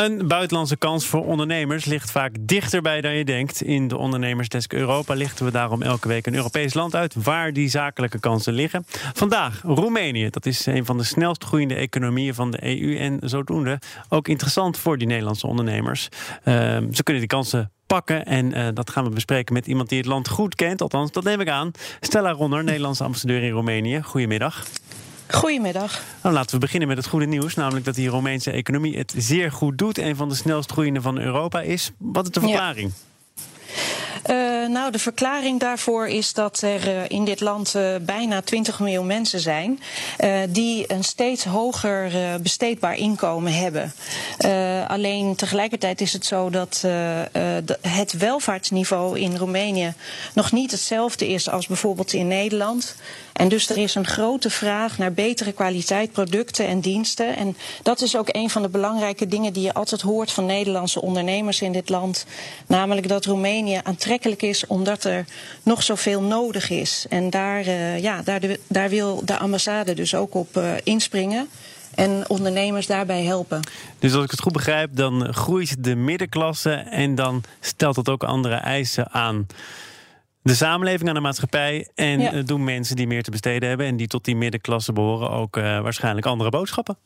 Een buitenlandse kans voor ondernemers ligt vaak dichterbij dan je denkt. In de Ondernemersdesk Europa lichten we daarom elke week een Europees land uit waar die zakelijke kansen liggen. Vandaag Roemenië. Dat is een van de snelst groeiende economieën van de EU en zodoende ook interessant voor die Nederlandse ondernemers. Ehm, ze kunnen die kansen pakken. En uh, dat gaan we bespreken met iemand die het land goed kent. Althans, dat neem ik aan. Stella Ronner, Nederlandse ambassadeur in Roemenië. Goedemiddag. Goedemiddag. Nou, laten we beginnen met het goede nieuws. Namelijk dat die Roemeense economie het zeer goed doet. Een van de snelst groeiende van Europa is. Wat is de verklaring? Ja. Uh, nou, de verklaring daarvoor is dat er uh, in dit land uh, bijna 20 miljoen mensen zijn die een steeds hoger besteedbaar inkomen hebben. alleen tegelijkertijd is het zo dat het welvaartsniveau in Roemenië nog niet hetzelfde is als bijvoorbeeld in Nederland. En dus er is een grote vraag naar betere kwaliteit producten en diensten. En dat is ook een van de belangrijke dingen die je altijd hoort van Nederlandse ondernemers in dit land. Namelijk dat Roemenië aantrekkelijk is omdat er nog zoveel nodig is. En daar, uh, ja, daar, de, daar wil de ambassade dus ook op uh, inspringen en ondernemers daarbij helpen. Dus als ik het goed begrijp, dan groeit de middenklasse en dan stelt dat ook andere eisen aan de samenleving, aan de maatschappij. En ja. doen mensen die meer te besteden hebben en die tot die middenklasse behoren ook uh, waarschijnlijk andere boodschappen.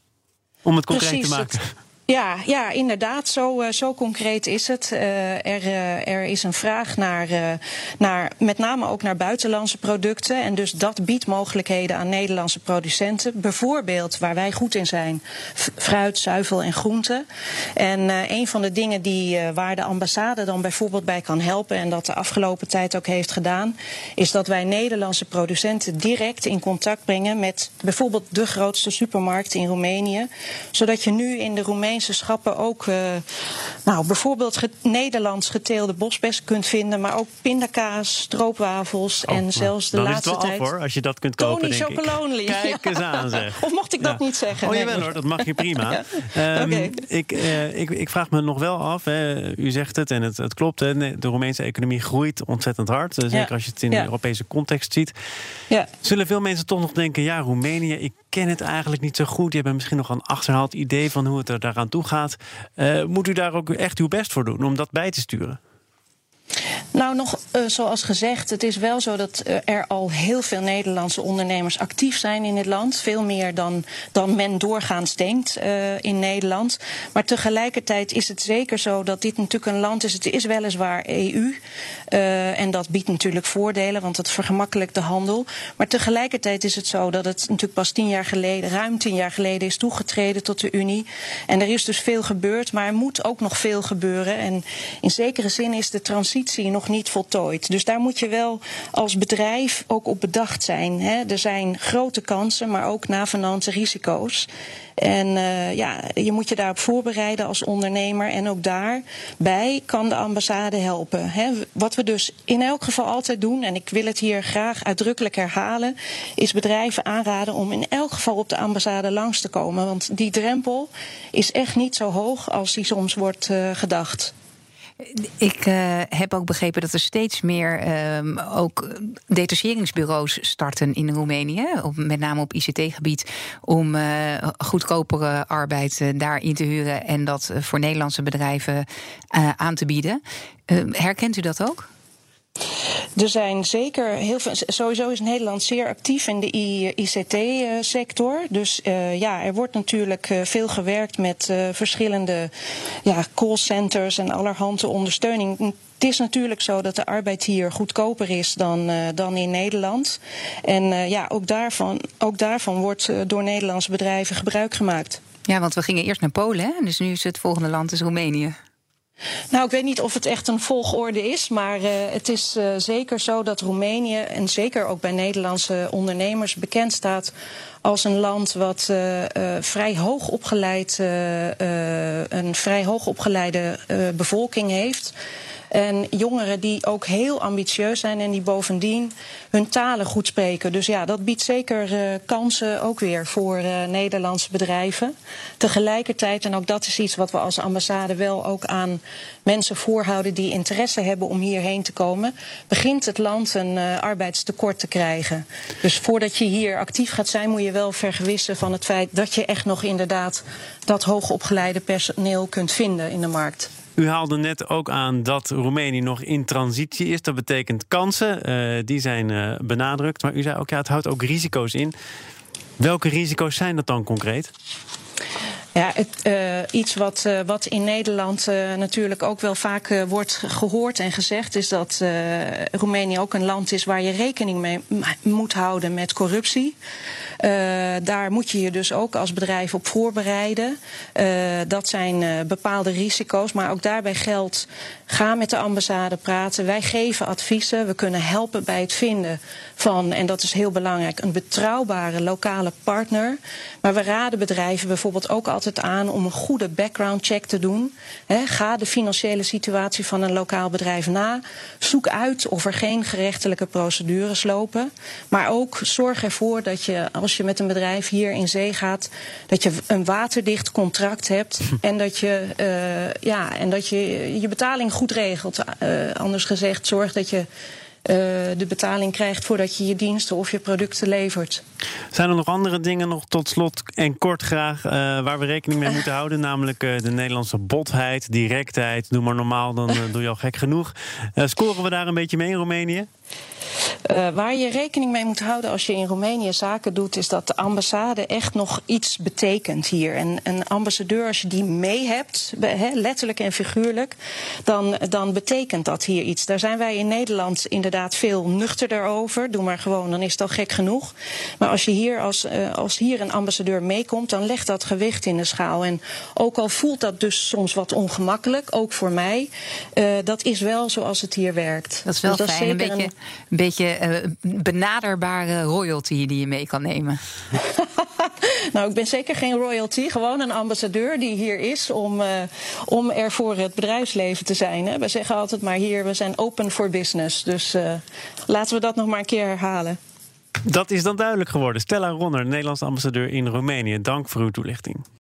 Om het concreet Precies, te maken. Het, ja, ja, inderdaad. Zo, uh, zo concreet is het. Uh, er, uh, er is een vraag naar, naar, met name ook naar buitenlandse producten. En dus dat biedt mogelijkheden aan Nederlandse producenten. Bijvoorbeeld waar wij goed in zijn: fruit, zuivel en groenten. En een van de dingen die, waar de ambassade dan bijvoorbeeld bij kan helpen, en dat de afgelopen tijd ook heeft gedaan, is dat wij Nederlandse producenten direct in contact brengen met bijvoorbeeld de grootste supermarkt in Roemenië. Zodat je nu in de Schappen ook uh, nou, bijvoorbeeld ge Nederlands geteelde bosbes kunt vinden, maar ook pindakaas, stroopwafels oh, en zelfs de dan laatste is het wel tijd. Af, hoor, als je dat kunt kopen. Tony Chocolonely. Kijk eens aan zeg. Of mocht ik dat ja. niet zeggen? Oh jawel hoor, dat mag je prima. ja. um, okay. ik, uh, ik, ik, vraag me nog wel af, hè. u zegt het en het, het klopt, hè. de Roemeense economie groeit ontzettend hard. Zeker ja. als je het in de Europese context ziet. Zullen veel mensen toch nog denken, ja Roemenië, ik ken het eigenlijk niet zo goed. Je hebt misschien nog een achterhaald idee van hoe het er daaraan toe gaat. Uh, moet u daar ook echt uw best voor doen om dat bij te sturen? Nou, nog uh, zoals gezegd, het is wel zo dat uh, er al heel veel Nederlandse ondernemers actief zijn in het land. Veel meer dan, dan men doorgaans denkt uh, in Nederland. Maar tegelijkertijd is het zeker zo dat dit natuurlijk een land is. Het is weliswaar EU. en dat biedt natuurlijk voordelen, want het vergemakkelijkt de handel. Maar tegelijkertijd is het zo dat het natuurlijk pas tien jaar geleden, ruim tien jaar geleden, is toegetreden tot de Unie. En er is dus veel gebeurd, maar er moet ook nog veel gebeuren. En in zekere zin is de transitie nog niet voltooid. Dus daar moet je wel als bedrijf ook op bedacht zijn. Hè. Er zijn grote kansen, maar ook navenante risico's. En uh, ja, je moet je daarop voorbereiden als ondernemer. En ook daarbij kan de ambassade helpen. Hè. Wat we dus in elk geval altijd doen, en ik wil het hier graag uitdrukkelijk herhalen, is bedrijven aanraden om in elk geval op de ambassade langs te komen. Want die drempel is echt niet zo hoog als die soms wordt uh, gedacht. Ik uh, heb ook begrepen dat er steeds meer uh, ook detacheringsbureaus starten in Roemenië. Met name op ICT-gebied. Om uh, goedkopere arbeid daarin te huren. En dat voor Nederlandse bedrijven aan te bieden. herkent u dat ook? Er zijn zeker heel veel. Sowieso is Nederland zeer actief in de ICT-sector. Dus uh, ja, er wordt natuurlijk veel gewerkt met verschillende ja, callcenters en allerhande ondersteuning. Het is natuurlijk zo dat de arbeid hier goedkoper is dan, dan in Nederland. En ja, ook daarvan, ook daarvan wordt door Nederlandse bedrijven gebruik gemaakt. Ja, want we gingen eerst naar Polen, hè? dus nu is het volgende land is Roemenië. Nou, ik weet niet of het echt een volgorde is, maar uh, het is uh, zeker zo dat Roemenië en zeker ook bij Nederlandse ondernemers bekend staat als een land wat uh, vrij hoog opgeleid, een vrij hoog opgeleide bevolking heeft. En jongeren die ook heel ambitieus zijn en die bovendien hun talen goed spreken. Dus ja, dat biedt zeker uh, kansen ook weer voor uh, Nederlandse bedrijven. Tegelijkertijd, en ook dat is iets wat we als ambassade wel ook aan mensen voorhouden die interesse hebben om hierheen te komen, begint het land een uh, arbeidstekort te krijgen. Dus voordat je hier actief gaat zijn, moet je wel vergewissen van het feit dat je echt nog inderdaad dat hoogopgeleide personeel kunt vinden in de markt. U haalde net ook aan dat Roemenië nog in transitie is. Dat betekent kansen, uh, die zijn uh, benadrukt. Maar u zei ook, ja, het houdt ook risico's in. Welke risico's zijn dat dan concreet? Ja, het, uh, iets wat, wat in Nederland natuurlijk ook wel vaak wordt gehoord en gezegd, is dat Roemenië ook een land is waar je rekening mee moet houden met corruptie. Daar moet je je dus ook als bedrijf op voorbereiden. dat zijn bepaalde risico's, maar ook daarbij geldt: ga met de ambassade praten. Wij geven adviezen, we kunnen helpen bij het vinden van, en dat is heel belangrijk, een betrouwbare lokale partner. Maar we raden bedrijven bijvoorbeeld ook altijd aan om een goede background check te doen. He, ga de financiële situatie van een lokaal bedrijf na. Zoek uit of er geen gerechtelijke procedures lopen. Maar ook zorg ervoor dat je, als je met een bedrijf hier in zee gaat, dat je een waterdicht contract hebt. en dat je, uh, ja, en dat je je betaling goed regelt. Uh, anders gezegd, zorg dat je uh, de betaling krijgt voordat je je diensten of je producten levert. Zijn er nog andere dingen nog tot slot en kort graag uh, waar we rekening mee moeten houden? Namelijk uh, de Nederlandse botheid, directheid. Doe maar normaal, dan doe je al gek genoeg. scoren we daar een beetje mee in Roemenië? Uh, waar je rekening mee moet houden als je in Roemenië zaken doet, is dat de ambassade echt nog iets betekent hier. En een ambassadeur, als je die mee hebt, he, letterlijk en figuurlijk, dan, dan betekent dat hier iets. Daar zijn wij in Nederland inderdaad veel nuchterder over. Doe maar gewoon, dan is het al gek genoeg. Maar als je hier als, uh, als hier een ambassadeur meekomt, dan legt dat gewicht in de schaal. En ook al voelt dat dus soms wat ongemakkelijk, ook voor mij, uh, dat is wel zoals het hier werkt. Dat is wel dus fijn, een beetje, een, een beetje uh, benaderbare royalty die je mee kan nemen. nou, ik ben zeker geen royalty, gewoon een ambassadeur die hier is om, uh, om er voor het bedrijfsleven te zijn. Hè. We zeggen altijd maar hier, we zijn open for business. Dus uh, laten we dat nog maar een keer herhalen. Dat is dan duidelijk geworden. Stella Ronner, Nederlandse ambassadeur in Roemenië. Dank voor uw toelichting.